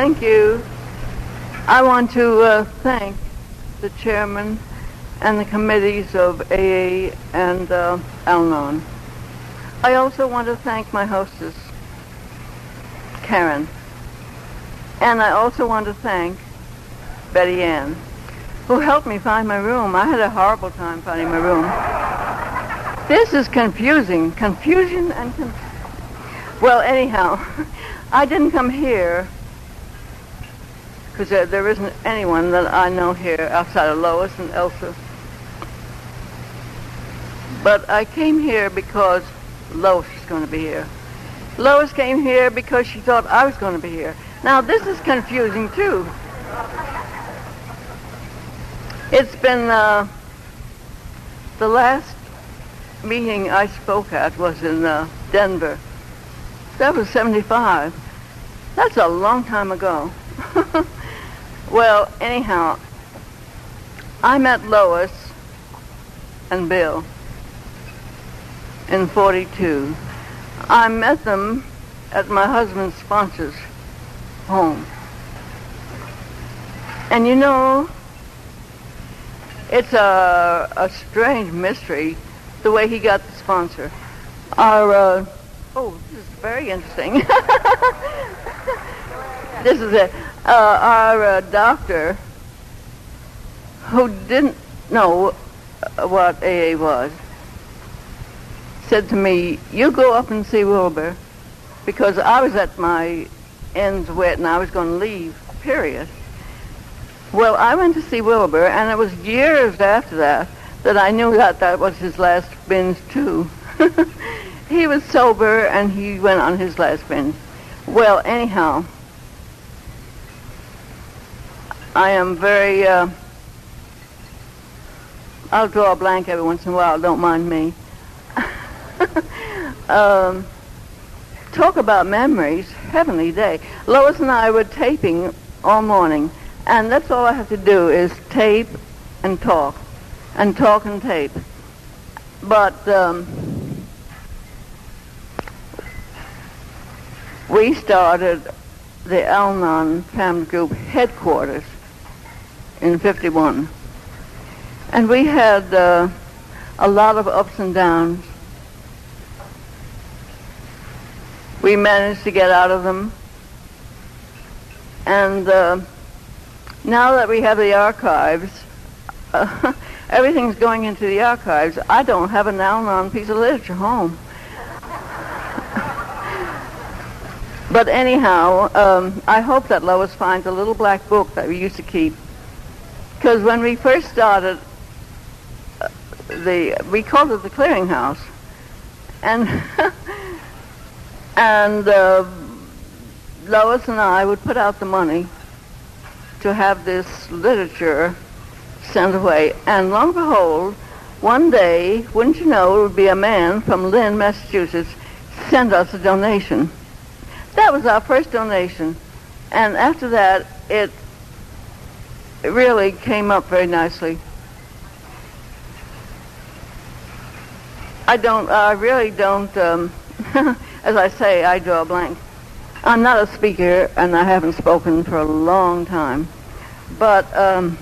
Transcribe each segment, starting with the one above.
thank you. I want to uh, thank the chairman and the committees of AA and uh, Al-Anon. I also want to thank my hostess, Karen. And I also want to thank Betty Ann, who helped me find my room. I had a horrible time finding my room. This is confusing. Confusion and con- Well, anyhow, I didn't come here because there, there isn't anyone that I know here outside of Lois and Elsa. But I came here because Lois is going to be here. Lois came here because she thought I was going to be here. Now, this is confusing, too. It's been uh, the last meeting I spoke at was in uh, Denver. That was 75. That's a long time ago. well, anyhow, I met Lois and Bill in 42. I met them at my husband's sponsor's home. And you know, it's a, a strange mystery the way he got the sponsor. Our, uh, oh, very interesting. this is it. Uh, our uh, doctor, who didn't know what AA was, said to me, you go up and see Wilbur, because I was at my ends wet and I was going to leave, period. Well, I went to see Wilbur, and it was years after that that I knew that that was his last binge, too. he was sober, and he went on his last binge. Well, anyhow, I am very, uh, I'll draw a blank every once in a while, don't mind me. um, talk about memories, heavenly day. Lois and I were taping all morning, and that's all I have to do is tape and talk, and talk and tape. But um, we started the Al-Anon Family Group headquarters in 51. And we had uh, a lot of ups and downs. We managed to get out of them. And uh, now that we have the archives, uh, everything's going into the archives. I don't have an Al-Anon piece of literature home. But anyhow, um, I hope that Lois finds a little black book that we used to keep. Because when we first started, uh, the we called it the clearinghouse, and and uh, Lois and I would put out the money to have this literature sent away. And lo and behold, one day, wouldn't you know, it would be a man from Lynn, Massachusetts, sent us a donation. That was our first donation. And after that, it, really came up very nicely. I don't, I really don't, um, as I say, I draw a blank. I'm not a speaker, and I haven't spoken for a long time. But um,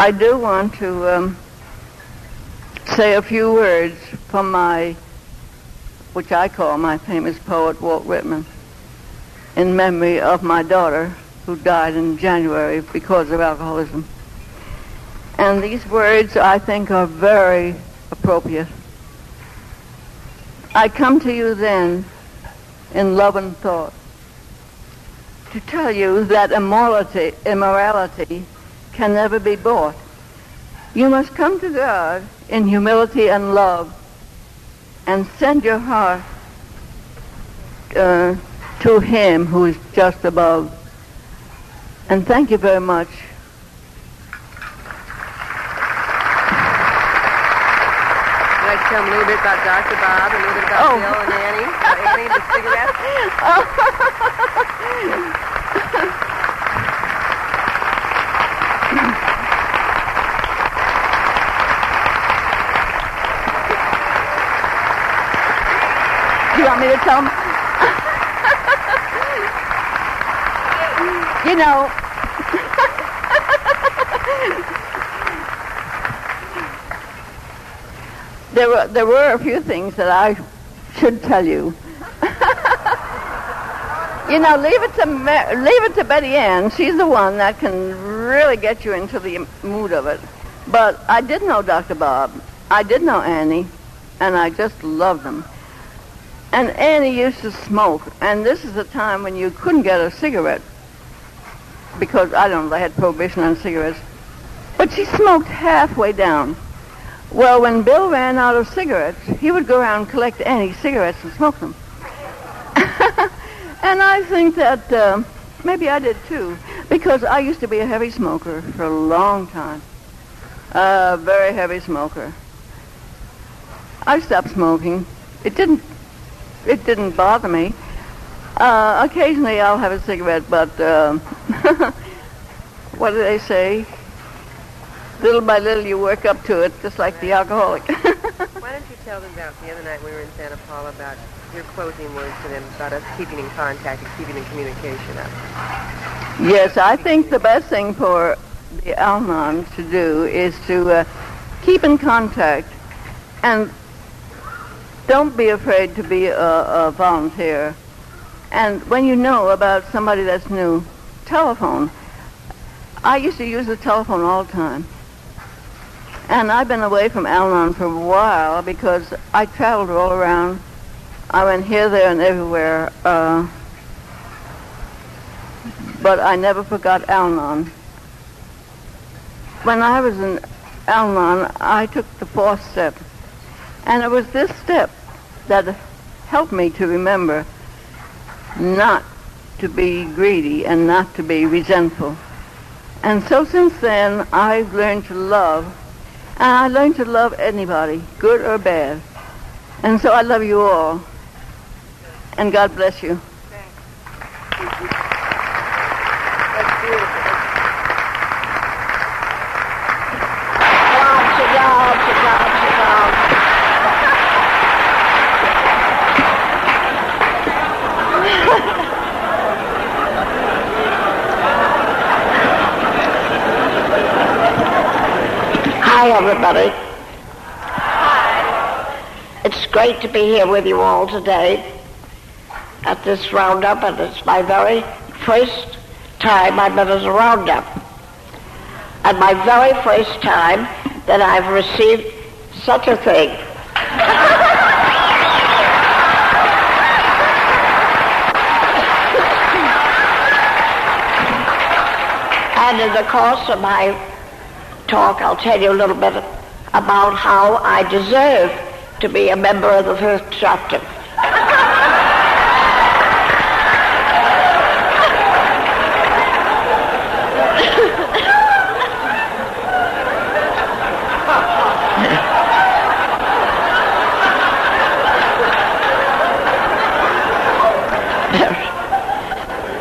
I do want to um, say a few words from my, which I call my famous poet, Walt Whitman, in memory of my daughter who died in January because of alcoholism. And these words, I think, are very appropriate. I come to you then in love and thought to tell you that immorality, immorality can never be bought. You must come to God in humility and love and send your heart uh, to him who is just above. And thank you very much. I'd like to tell a little bit about Dr. Bob, a little bit about Oh. Bill and Annie. Uh, Annie, the cigarette. want me to tell you know, there were there were a few things that I should tell you. you know, leave it to leave it to Betty Ann. She's the one that can really get you into the mood of it. But I did know Dr. Bob. I did know Annie, and I just loved them. And Annie used to smoke, and this is a time when you couldn't get a cigarette because I don't know they had prohibition on cigarettes. But she smoked halfway down. Well, when Bill ran out of cigarettes, he would go around and collect any cigarettes and smoke them. and I think that uh, maybe I did too, because I used to be a heavy smoker for a long time. A very heavy smoker. I stopped smoking. It didn't. It didn't bother me. Uh, occasionally, I'll have a cigarette, but uh, what do they say? little by little you work up to it, just like the alcoholic. Why don't you tell them about the other night we were in Santa Paula about your closing words to them about us keeping in contact and keeping in communication up? Yes, I think the best thing for the Al-Anon to do is to uh, keep in contact and don't be afraid to be a, a volunteer. And when you know about somebody that's new, telephone. I used to use the telephone all the time. And I've been away from Al-Anon for a while because I traveled all around. I went here, there, and everywhere. Uh, but I never forgot Al-Anon. When I was in Al-Anon, I took the fourth step. And it was this step that helped me to remember not to be greedy and not to be resentful. And so since then, I've learned to love and I learned to love anybody, good or bad. And so I love you all. And God bless you. Hi, everybody. Hi. It's great to be here with you all today at this roundup, and it's my very first time I've been at a roundup. And my very first time that I've received such a thing. and in the course of my talk, I'll tell you a little bit about how I deserve to be a member of the first chapter.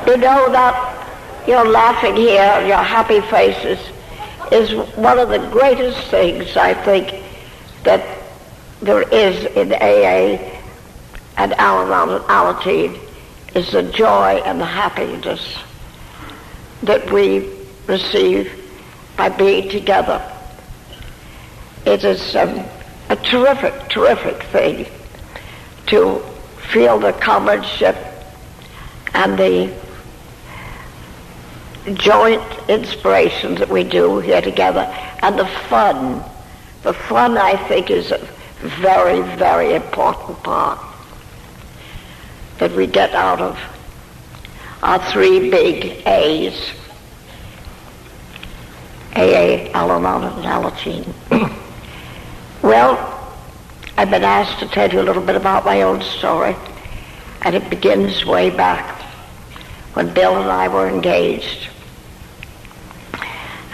you know that you're laughing here, your happy faces is one of the greatest things I think that there is in AA and Al-Anon is the joy and the happiness that we receive by being together. It is um, a terrific, terrific thing to feel the comradeship and the joint inspirations that we do here together and the fun. The fun, I think, is a very, very important part that we get out of our three big A's. AA, Al-Anon, and Alateen. well, I've been asked to tell you a little bit about my own story, and it begins way back when Bill and I were engaged.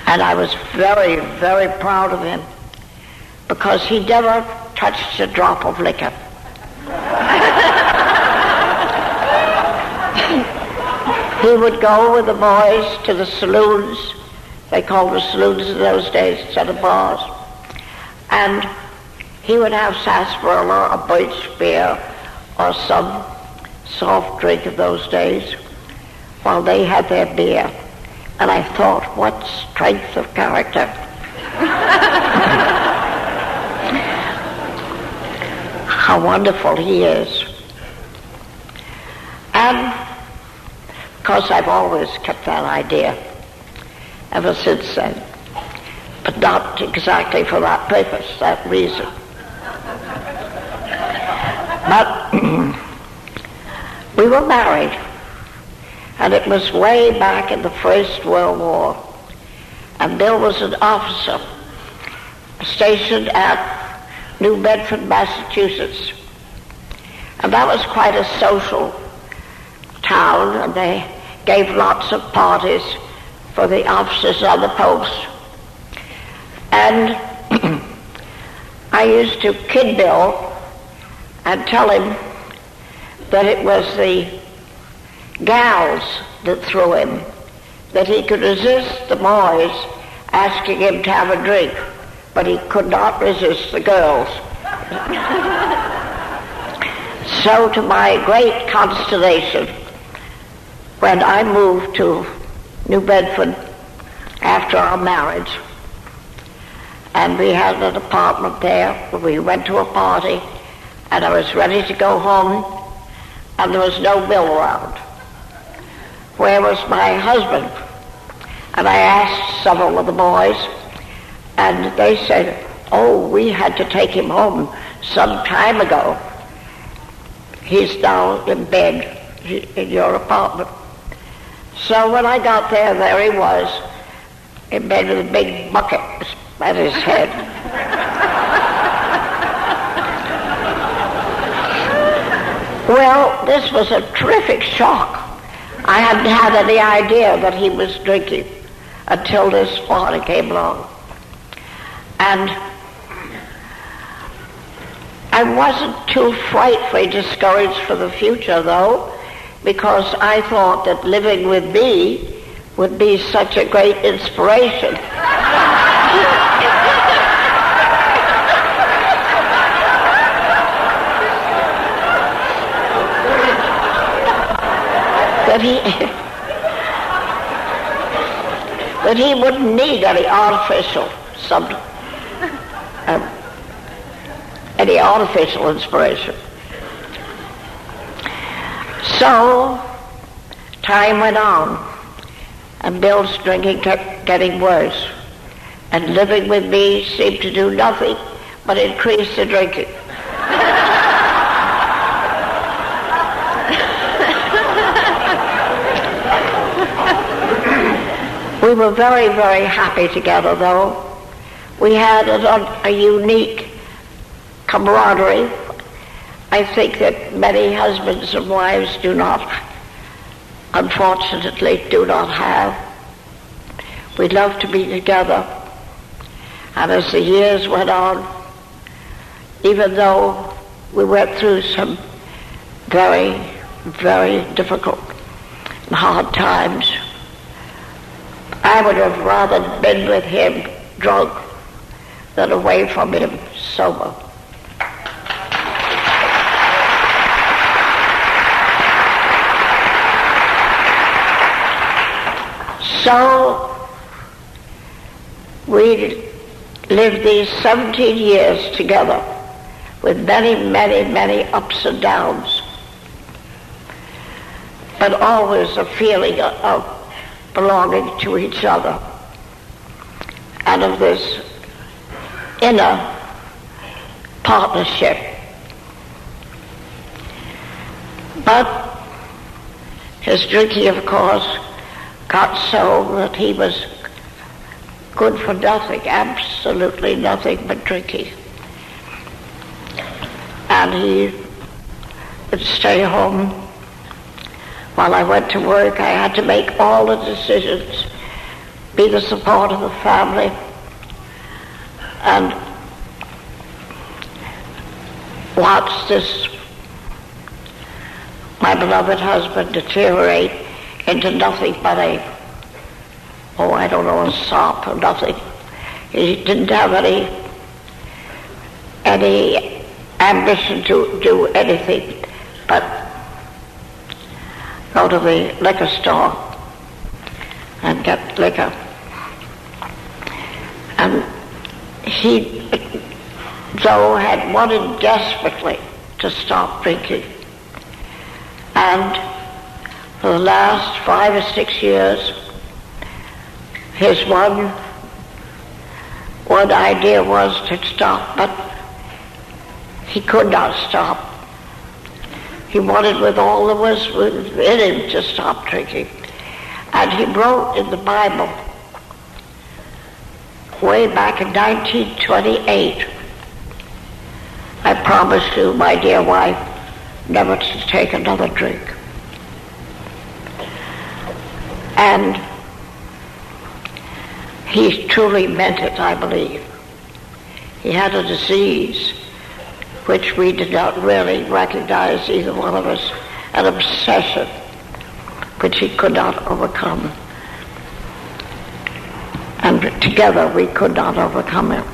And I was very, very proud of him because he never touched a drop of liquor. he would go with the boys to the saloons. They called the saloons in those days instead of bars. And he would have sarsaparilla or birch beer or some soft drink of those days while they had their beer. And I thought, what strength of character. How wonderful he is. And, of course, I've always kept that idea ever since then. But not exactly for that purpose, that reason. But we were married, and it was way back in the First World War. And Bill was an officer stationed at New Bedford, Massachusetts. And that was quite a social town, and they gave lots of parties for the officers on the post. And I used to kid Bill and tell him that it was the gals that threw him, that he could resist the boys asking him to have a drink, but he could not resist the girls. so to my great consternation, when I moved to New Bedford after our marriage, and we had an apartment there, we went to a party, and I was ready to go home, and there was no Bill around. Where was my husband? And I asked several of the boys, and they said, oh, we had to take him home some time ago. He's now in bed in your apartment. So when I got there, there he was, in bed with a big bucket at his head. Well, this was a terrific shock. I hadn't had any idea that he was drinking until this party came along. And I wasn't too frightfully discouraged for the future, though, because I thought that living with me would be such a great inspiration. that he that he wouldn't need any artificial some um, any artificial inspiration. So time went on, and Bill's drinking kept getting worse, and living with me seemed to do nothing but increase the drinking. were very, very happy together, though. We had a, a unique camaraderie. I think that many husbands and wives do not, unfortunately, do not have. We loved to be together. And as the years went on, even though we went through some very, very difficult and hard times, I would have rather been with him drunk than away from him sober. So we lived these 17 years together with many, many, many ups and downs, but always a feeling of belonging to each other and of this inner partnership. But his drinking, of course, got so that he was good for nothing, absolutely nothing but drinking. And he would stay home while I went to work, I had to make all the decisions, be the support of the family, and watch this, my beloved husband, deteriorate into nothing but a, oh, I don't know, a sop or nothing. He didn't have any, any ambition to do anything but go to the liquor store and get liquor. And he, though, had wanted desperately to stop drinking. And for the last five or six years, his one one idea was to stop, but he could not stop. He wanted with all there was in him to stop drinking. And he wrote in the Bible way back in 1928, I promise you, my dear wife, never to take another drink. And he truly meant it, I believe. He had a disease which we did not really recognize, either one of us, an obsession which he could not overcome. And together we could not overcome it.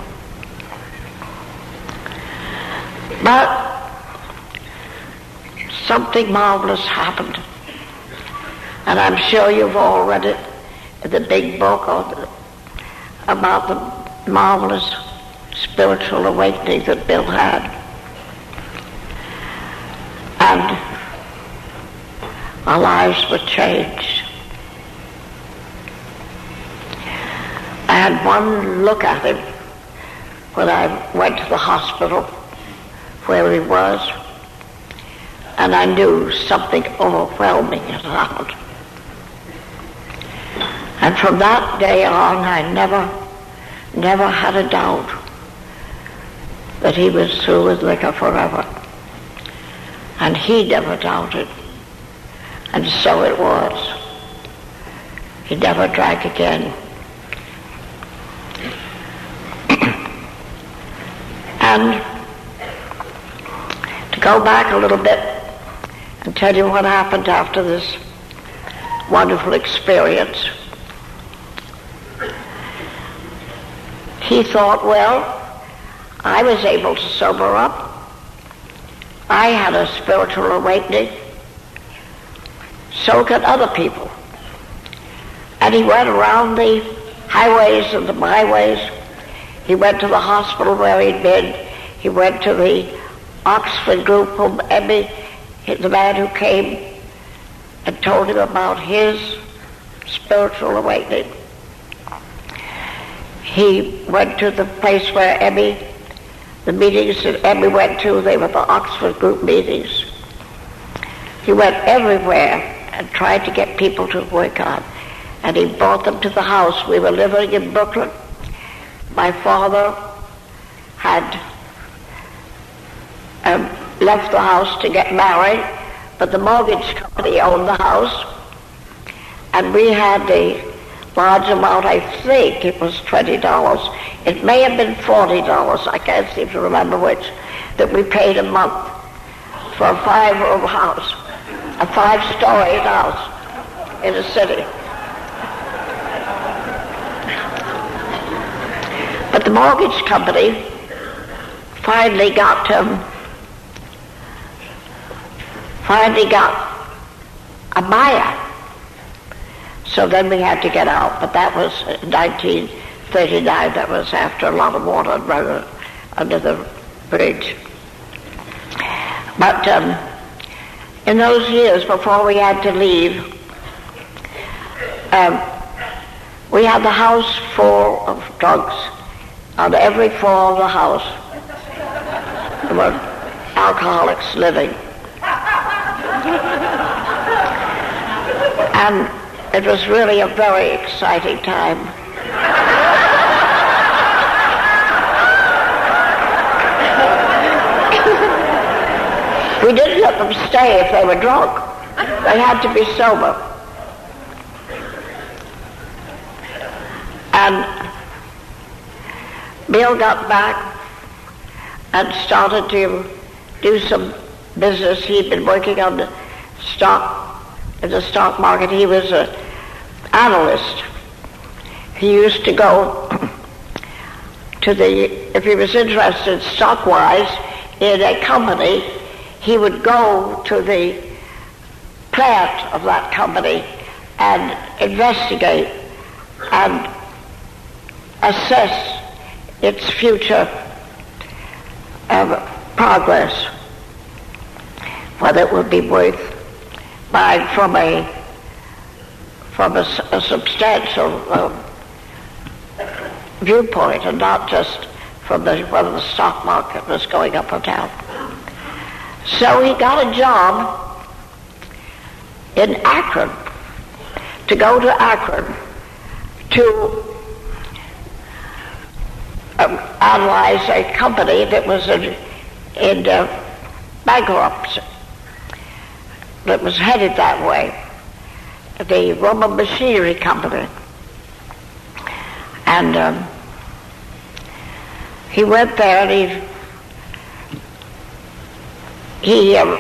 But something marvelous happened. And I'm sure you've all read it in the big book or about the marvelous spiritual awakening that Bill had. And our lives were changed. I had one look at him when I went to the hospital where he was, and I knew something overwhelming had happened. And from that day on, I never, never had a doubt that he was through with liquor forever. And he never doubted. And so it was. He never drank again. and to go back a little bit and tell you what happened after this wonderful experience. He thought, well, I was able to sober up. I had a spiritual awakening. So could other people. And he went around the highways and the byways. He went to the hospital where he'd been. He went to the Oxford group whom Ebby, the man who came and told him about his spiritual awakening. He went to the place where Ebby, the meetings that Ebby went to, they were the Oxford group meetings. He went everywhere and tried to get people to work on. And he brought them to the house. We were living in Brooklyn. My father had um, left the house to get married, but the mortgage company owned the house. And we had a large amount. I think it was twenty dollars. It may have been forty dollars. I can't seem to remember which. That we paid a month for a five-room house, a five-story house in the city. But the mortgage company finally got um, finally got a buyer so then we had to get out, but that was 1939. That was after a lot of water under the bridge. But um, in those years before we had to leave, um, we had the house full of drugs. On every floor of the house, there were alcoholics living. and it was really a very exciting time. we didn't let them stay if they were drunk. They had to be sober. And Bill got back and started to do some business. He'd been working on the stock in the stock market. He was a analyst. He used to go to the, if he was interested stock-wise in a company, he would go to the plant of that company and investigate and assess its future uh, progress, whether it would be worth buying from a from a, a substantial uh, viewpoint and not just from the, whether the stock market was going up or down. So he got a job in Akron to go to Akron to um, analyze a company that was in, in uh, bankruptcy, that was headed that way, the Rubber Machinery Company. And um, he went there and he, he um,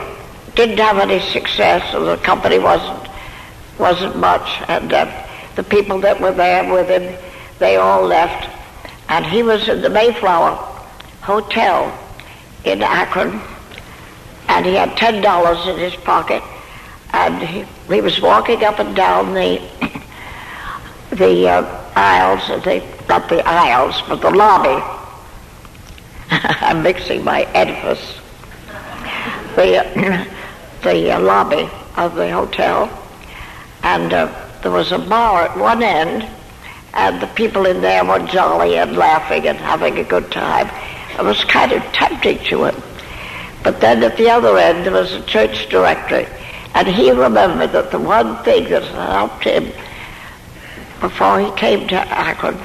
didn't have any success, and the company wasn't, wasn't much. And uh, the people that were there with him, they all left and he was in the Mayflower Hotel in Akron, and he had ten dollars in his pocket, and he, he was walking up and down the the uh, aisles, the, not the aisles, but the lobby. I'm mixing my edifice. The the uh, lobby of the hotel, and uh, there was a bar at one end and the people in there were jolly and laughing and having a good time. It was kind of tempting to him. But then at the other end there was a church directory, and he remembered that the one thing that helped him before he came to Akron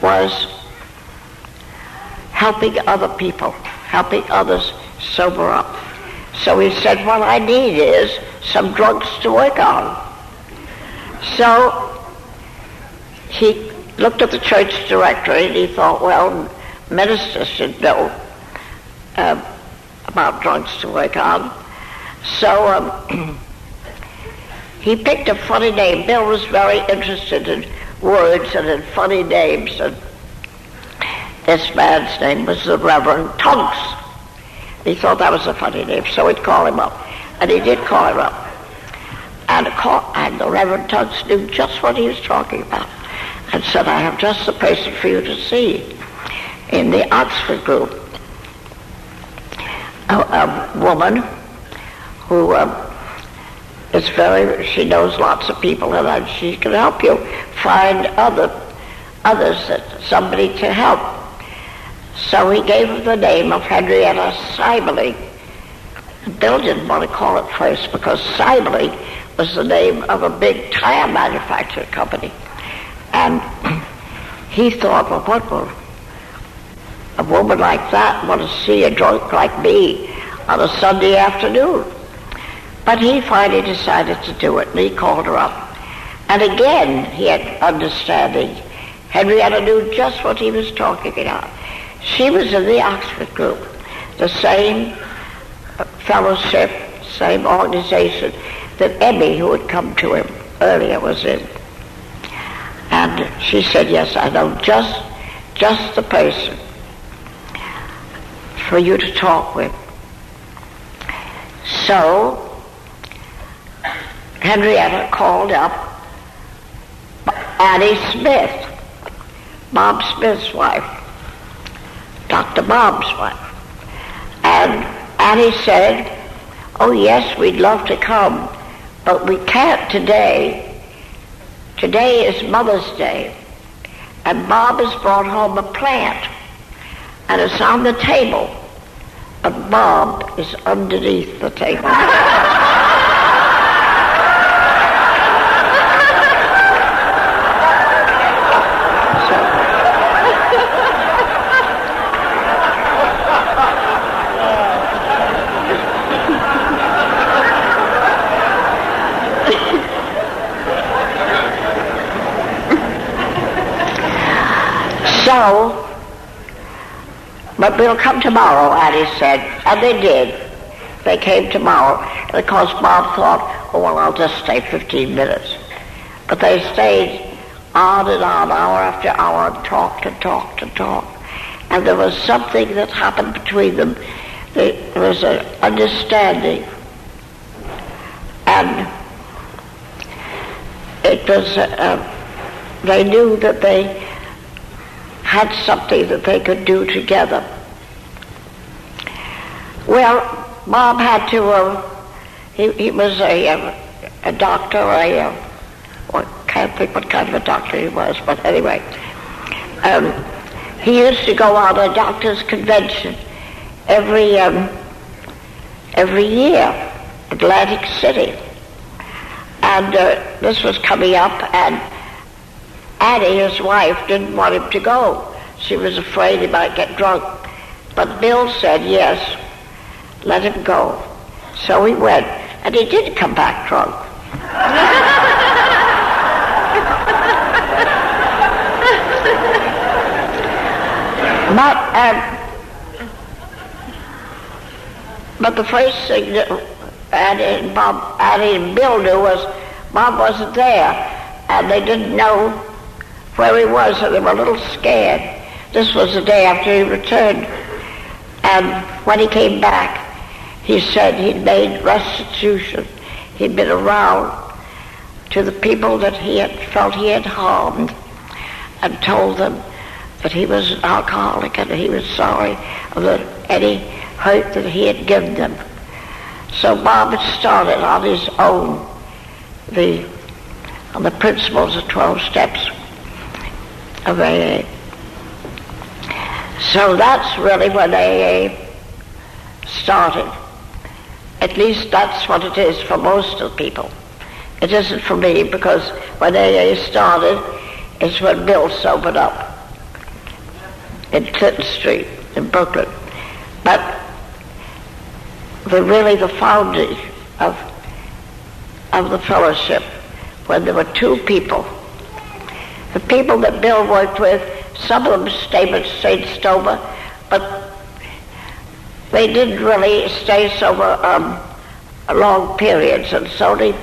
was helping other people, helping others sober up. So he said, what I need is some drugs to work on. So he looked at the church directory and he thought, well, ministers should know uh, about drugs to work on. So um, he picked a funny name. Bill was very interested in words and in funny names. And this man's name was the Reverend Tunks. He thought that was a funny name, so he'd call him up. And he did call him up. And, call, and the Reverend Tunks knew just what he was talking about and said, I have just the person for you to see in the Oxford group. A, a woman who uh, is very, she knows lots of people and she can help you find other others, that somebody to help. So he gave her the name of Henrietta Seiberling. Bill didn't want to call it first because Seiberling was the name of a big tire manufacturing company. And he thought, well, what will a woman like that want to see a drunk like me on a Sunday afternoon? But he finally decided to do it, and he called her up. And again, he had understanding. Henrietta knew just what he was talking about. She was in the Oxford group, the same uh, fellowship, same organization that Ebby, who had come to him earlier, was in. And she said, yes, I know just, just the person for you to talk with. So, Henrietta called up Annie Smith, Bob Smith's wife, Dr. Bob's wife. And Annie said, oh yes, we'd love to come, but we can't today Today is Mother's Day, and Bob has brought home a plant, and it's on the table, but Bob is underneath the table. So, but we'll come tomorrow, Annie said. And they did. They came tomorrow because Bob thought, oh, well, I'll just stay 15 minutes. But they stayed on and on, hour after hour, and talked and talked and talked. And there was something that happened between them. There was an understanding And it was, uh, they knew that they had something that they could do together. Well, Bob had to, uh, he, he was a, a, a doctor, a, a, I can't think what kind of a doctor he was, but anyway. Um, he used to go on a doctor's convention every, um, every year, Atlantic City. And uh, this was coming up, and Annie, his wife, didn't want him to go. She was afraid he might get drunk. But Bill said, yes, let him go. So he went, and he did come back drunk. but, um, but the first thing that Annie and Bob, Annie and Bill knew was Bob wasn't there, and they didn't know where he was, and they were a little scared. This was the day after he returned, and when he came back, he said he'd made restitution. He'd been around to the people that he had felt he had harmed and told them that he was an alcoholic and he was sorry for any hurt that he had given them. So Bob had started on his own the on the principles of 12 steps of AA. So that's really when AA started. At least that's what it is for most of the people. It isn't for me because when AA started, it's when Bill sobered up in Clinton Street in Brooklyn. But the really the founding of of the fellowship when there were two people. The people that Bill worked with, some of them stayed at St. Stover, but they didn't really stay sober um, long periods, and only,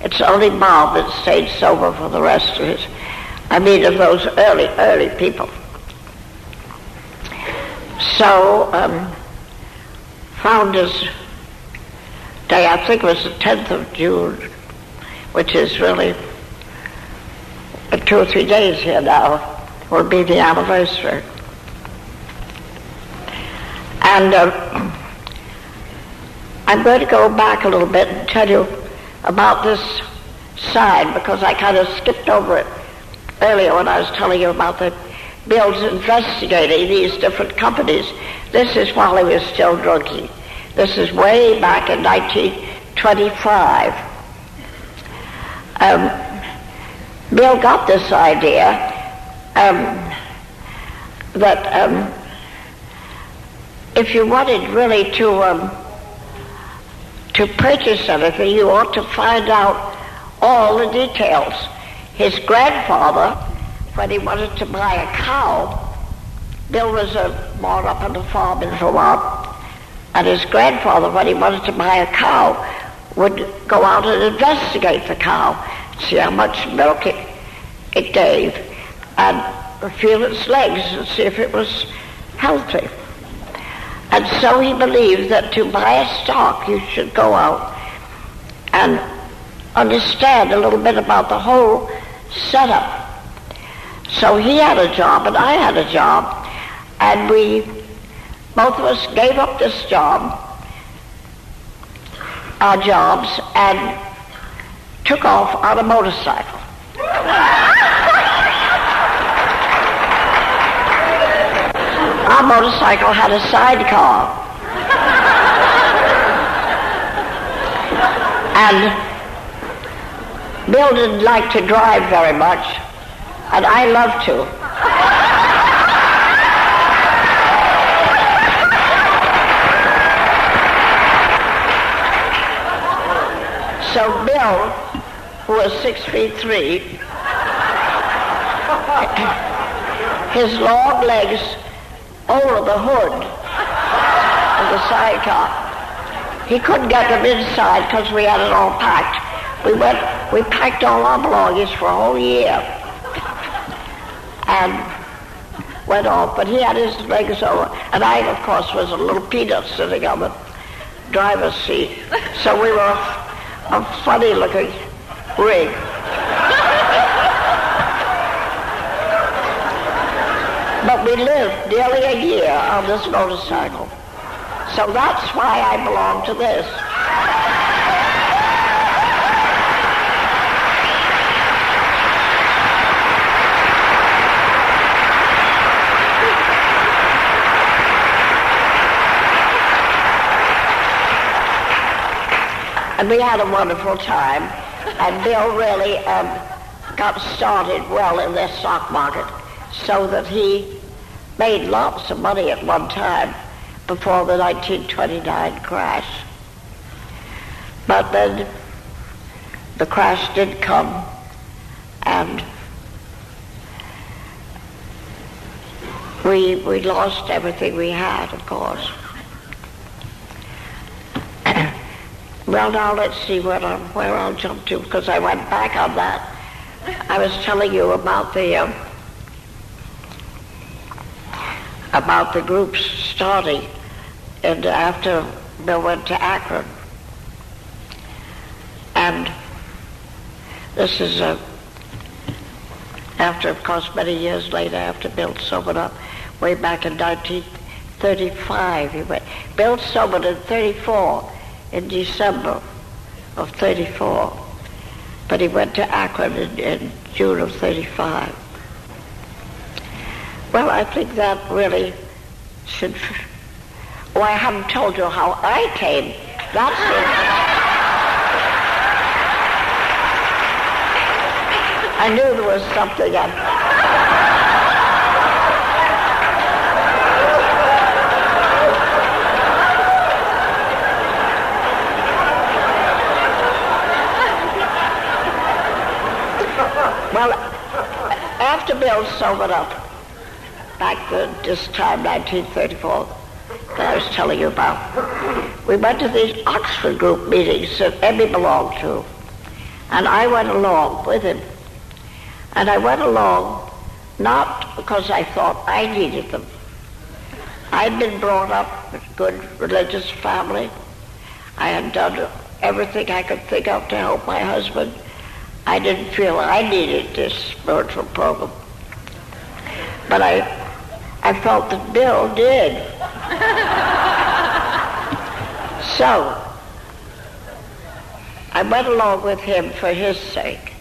it's only Bob that stayed sober for the rest of his, I mean of those early, early people. So, um, Founders Day, I think it was the 10th of June, which is really two or three days here now, will be the anniversary. And uh, I'm going to go back a little bit and tell you about this sign because I kind of skipped over it earlier when I was telling you about the Bill's investigating these different companies. This is while he was still drinking. This is way back in 1925. Um, Bill got this idea um, that um, if you wanted really to um, to purchase anything, you ought to find out all the details. His grandfather, when he wanted to buy a cow, Bill was a, brought up on the farm in Vermont, and his grandfather, when he wanted to buy a cow, would go out and investigate the cow, see how much milk it, it gave, and feel its legs and see if it was healthy. And so he believed that to buy a stock, you should go out and understand a little bit about the whole setup. So he had a job and I had a job, and we, both of us gave up this job, our jobs, and took off on a motorcycle. motorcycle had a sidecar. and Bill didn't like to drive very much, and I loved to. So Bill, who was six feet three, his long legs over the hood of the sidecar. He couldn't get them inside because we had it all packed. We went, we packed all our belongings for a whole year and went off. But he had his legs over, and I, of course, was a little peanut sitting on the driver's seat. So we were a funny looking rig. but we lived nearly a year on this motorcycle. So that's why I belong to this. And we had a wonderful time. And Bill really um, got started well in this stock market so that he made lots of money at one time before the 1929 crash. But then the crash did come and we, we lost everything we had, of course. Well, now let's see where I'll, where I'll jump to because I went back on that. I was telling you about the um, about the groups starting, and after Bill went to Akron, and this is a after, of course, many years later, after Bill sobered up, way back in 1935, he went. Bill sobered in 34 in December of 34. But he went to Akron in, in June of 35. Well, I think that really should... Oh, I haven't told you how I came. That's it. I knew there was something. I, Well, after Bill sobered up, back the, this time, 1934, that I was telling you about, we went to these Oxford group meetings that Ebby belonged to. And I went along with him. And I went along not because I thought I needed them. I'd been brought up in a good religious family. I had done everything I could think of to help my husband. I didn't feel I needed this spiritual program. But I, I felt that Bill did. so, I went along with him for his sake,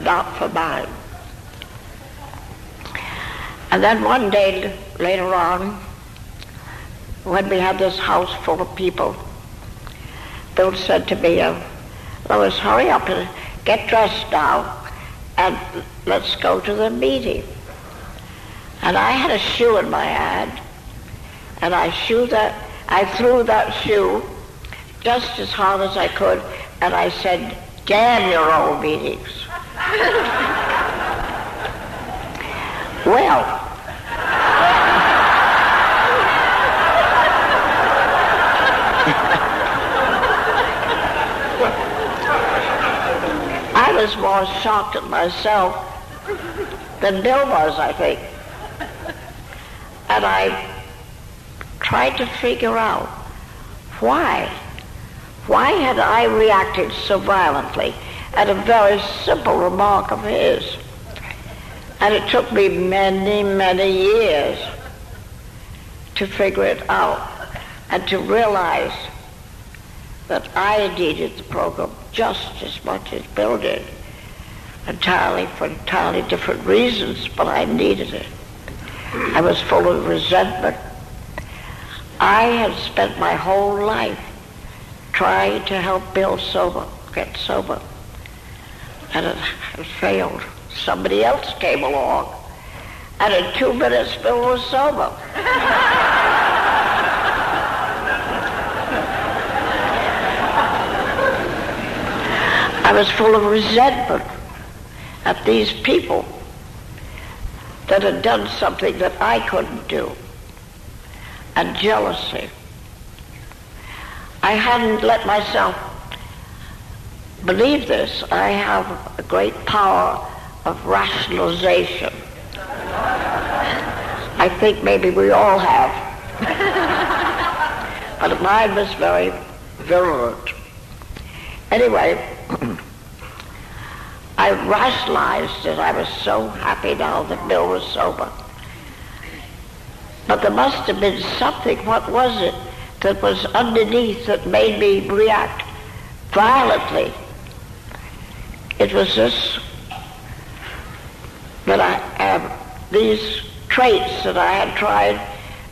not for mine. And then one day later on, when we had this house full of people, Bill said to me, uh, Lois, hurry up and get dressed now and let's go to the meeting. And I had a shoe in my hand, and I that I threw that shoe just as hard as I could, and I said, "Damn your old meetings." well. I was more shocked at myself than Bill was, I think. And I tried to figure out why. Why had I reacted so violently at a very simple remark of his? And it took me many, many years to figure it out and to realize that I needed the program just as much as Bill did, entirely for entirely different reasons, but I needed it. I was full of resentment. I had spent my whole life trying to help Bill sober, get sober, and it, it failed. Somebody else came along, and in two minutes Bill was sober. I was full of resentment at these people that had done something that I couldn't do, and jealousy. I hadn't let myself believe this. I have a great power of rationalization. I think maybe we all have. but mine was very virulent anyway, I rationalized that I was so happy now that Bill was sober. But there must have been something, what was it, that was underneath that made me react violently. It was this, that I have these traits that I had tried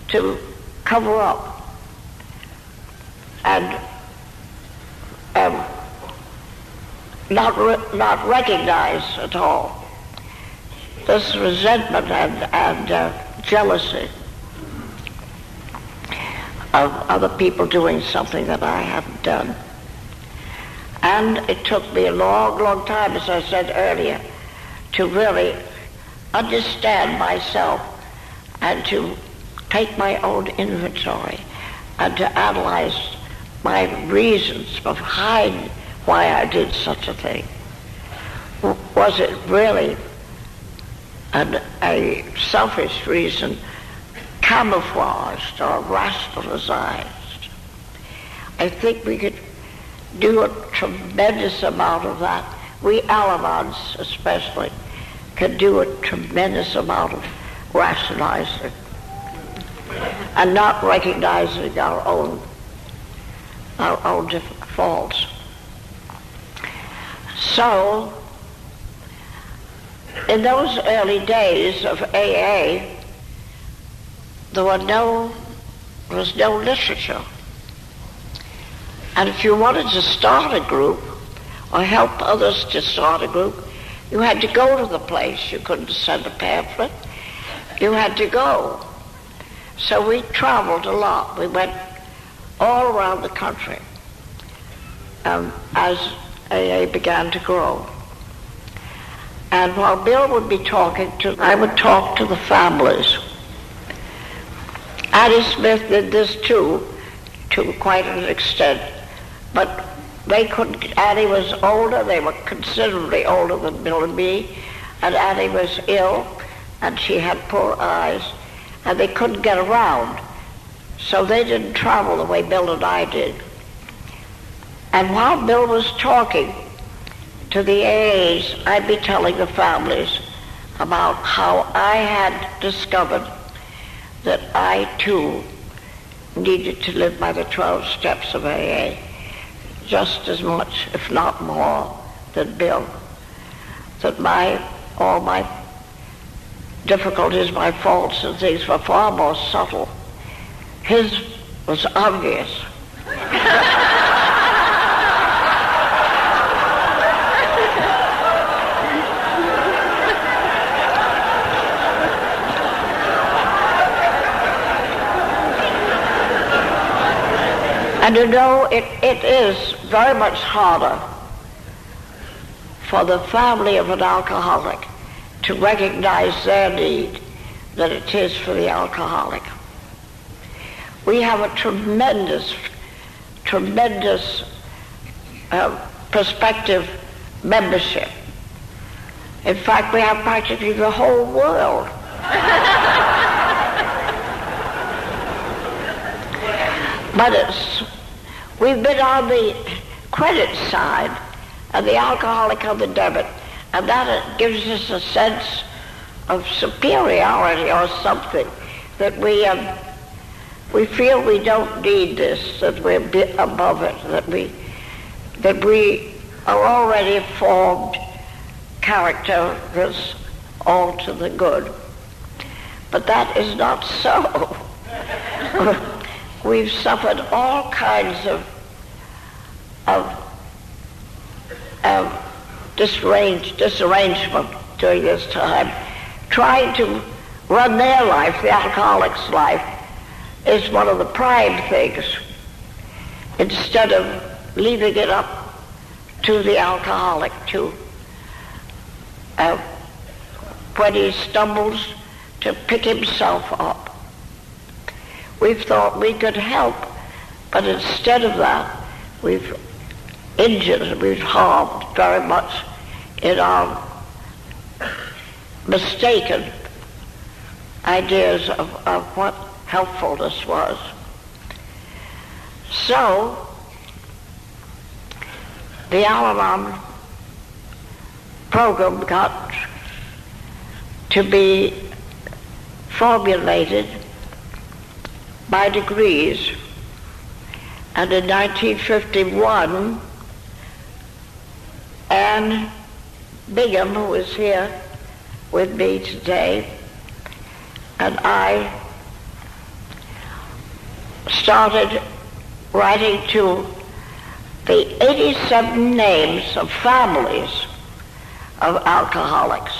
to cover up and um, not, re- not recognize at all. This resentment and, and uh, jealousy of other people doing something that I haven't done. And it took me a long, long time, as I said earlier, to really understand myself and to take my own inventory and to analyze my reasons behind why I did such a thing. Was it really an, a selfish reason camouflaged or rationalized. I think we could do a tremendous amount of that. We Al-Anons especially could do a tremendous amount of rationalizing and not recognizing our own our own faults. So, in those early days of AA, there were no, was no literature. And if you wanted to start a group or help others to start a group, you had to go to the place. You couldn't send a pamphlet. You had to go. So we traveled a lot. We went all around the country um, as AA began to grow. And while Bill would be talking to, I would talk to the families Annie Smith did this too, to quite an extent. But they couldn't, Annie was older, they were considerably older than Bill and me, and Annie was ill, and she had poor eyes, and they couldn't get around. So they didn't travel the way Bill and I did. And while Bill was talking to the AAs, I'd be telling the families about how I had discovered that I too needed to live by the 12 steps of AA just as much, if not more, than Bill. That my, all my difficulties, my faults and things were far more subtle. His was obvious. And you know, it, it is very much harder for the family of an alcoholic to recognize their need than it is for the alcoholic. We have a tremendous, tremendous uh, prospective membership. In fact, we have practically the whole world. but it's We've been on the credit side and the alcoholic on the debit, and that gives us a sense of superiority or something that we um, we feel we don't need this, that we're above it, that we that we are already formed character that's all to the good. But that is not so. We've suffered all kinds of, of, of disarrange, disarrangement during this time. Trying to run their life, the alcoholic's life, is one of the prime things instead of leaving it up to the alcoholic to uh, when he stumbles to pick himself up we've thought we could help, but instead of that, we've injured, we've harmed very much in our mistaken ideas of, of what helpfulness was. So, the Al-Anon program got to be formulated by degrees. And in 1951, Anne Bingham, who is here with me today, and I started writing to the 87 names of families of alcoholics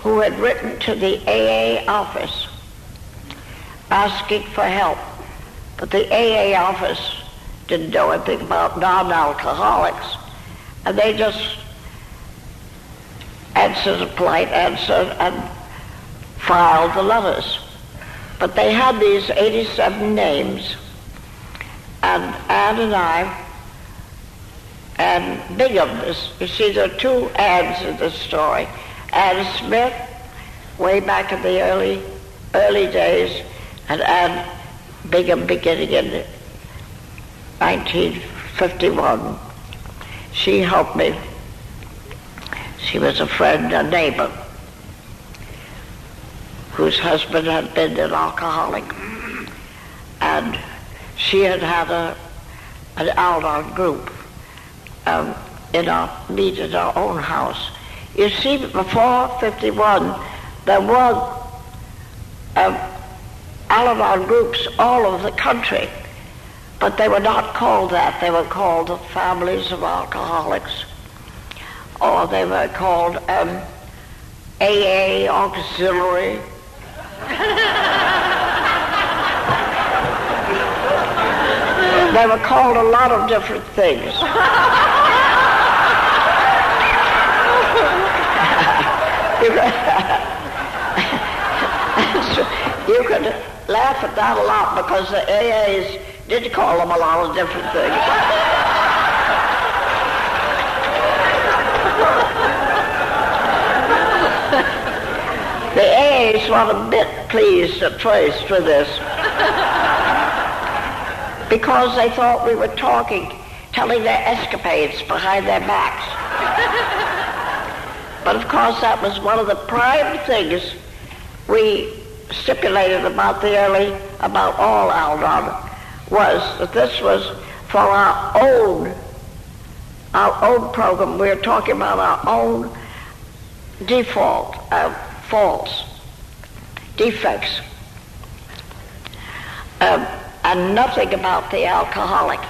who had written to the AA office asking for help. But the AA office didn't know anything about non-alcoholics. And they just answered a polite answer and filed the letters. But they had these 87 names. And Anne and I Anne Bingham, you see, there are two Annes in this story. Anne Smith, way back in the early, early days, Anne Bingham beginning in 1951. She helped me. She was a friend, a neighbor, whose husband had been an alcoholic. And she had had a, an Al-Anon group um, in our meet at our own house. You see, before 51, there were um, Al-Anon groups all over the country, but they were not called that. They were called the Families of Alcoholics, or they were called um, AA Auxiliary. they were called a lot of different things. you could laugh at that a lot because the AAs did call them a lot of different things. the AAs were a bit pleased at first with this because they thought we were talking, telling their escapades behind their backs. But of course, that was one of the prime things we stipulated about the early, about all Al-Anon, was that this was for our own, our own program. We are talking about our own default, uh, faults, defects, um, and nothing about the alcoholic.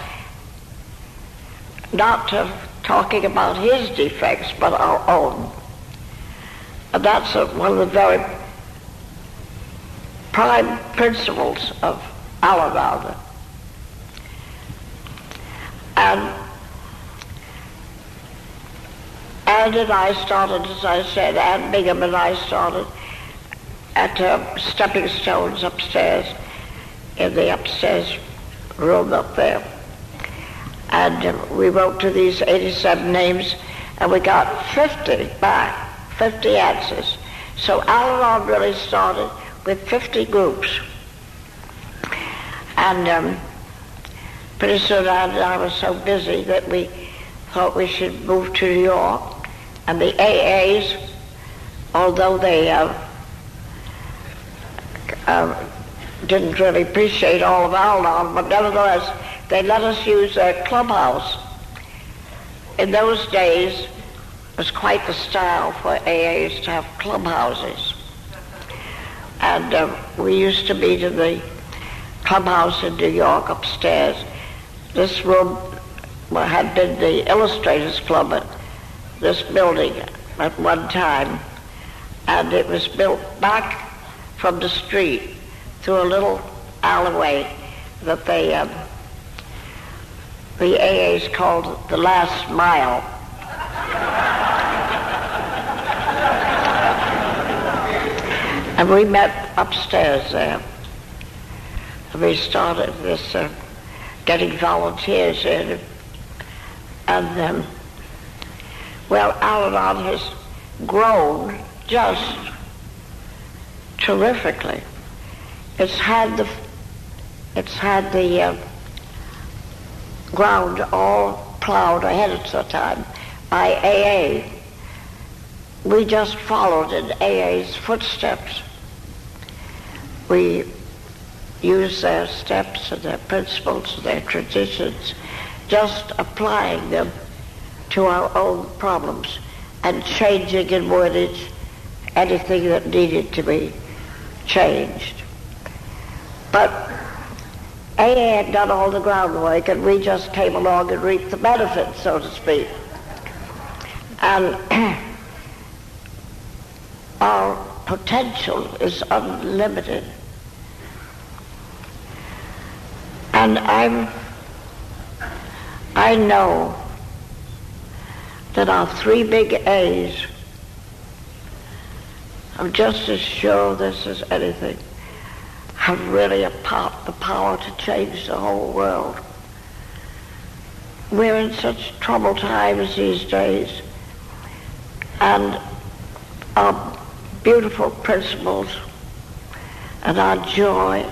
Not talking about his defects, but our own. And that's a, one of the very prime principles of Al-Anon. And Anne and I started, as I said, Anne Bingham and I started at uh, stepping stones upstairs in the upstairs room up there. And uh, we wrote to these 87 names and we got 50 back. 50 answers. So Al-Anon really started with 50 groups. And um, pretty soon I, I was so busy that we thought we should move to New York. And the AAs, although they uh, uh, didn't really appreciate all of Al-Anon, but nevertheless, they let us use their clubhouse. In those days, it was quite the style for AAs to have clubhouses. And uh, we used to meet in the clubhouse in New York upstairs. This room had been the Illustrators Club at this building at one time. And it was built back from the street through a little alleyway that they, uh, the AAs called the last mile. And we met upstairs there. We started this, uh, getting volunteers in. And, um, well, Al-Anon has grown just terrifically. It's had the, it's had the uh, ground all plowed ahead of the time by AA. We just followed in AA's footsteps. We used their steps and their principles and their traditions, just applying them to our own problems and changing in wordage anything that needed to be changed. But AA had done all the groundwork and we just came along and reaped the benefits, so to speak. And our potential is unlimited. And I'm, I know that our three big A's, I'm just as sure this as anything, have really a part, the power to change the whole world. We're in such troubled times these days, and our beautiful principles and our joy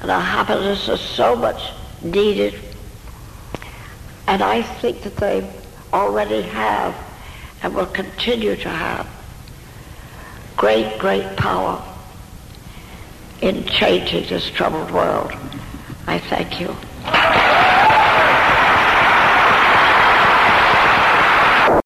and our happiness are so much needed. And I think that they already have and will continue to have great, great power in changing this troubled world. I thank you.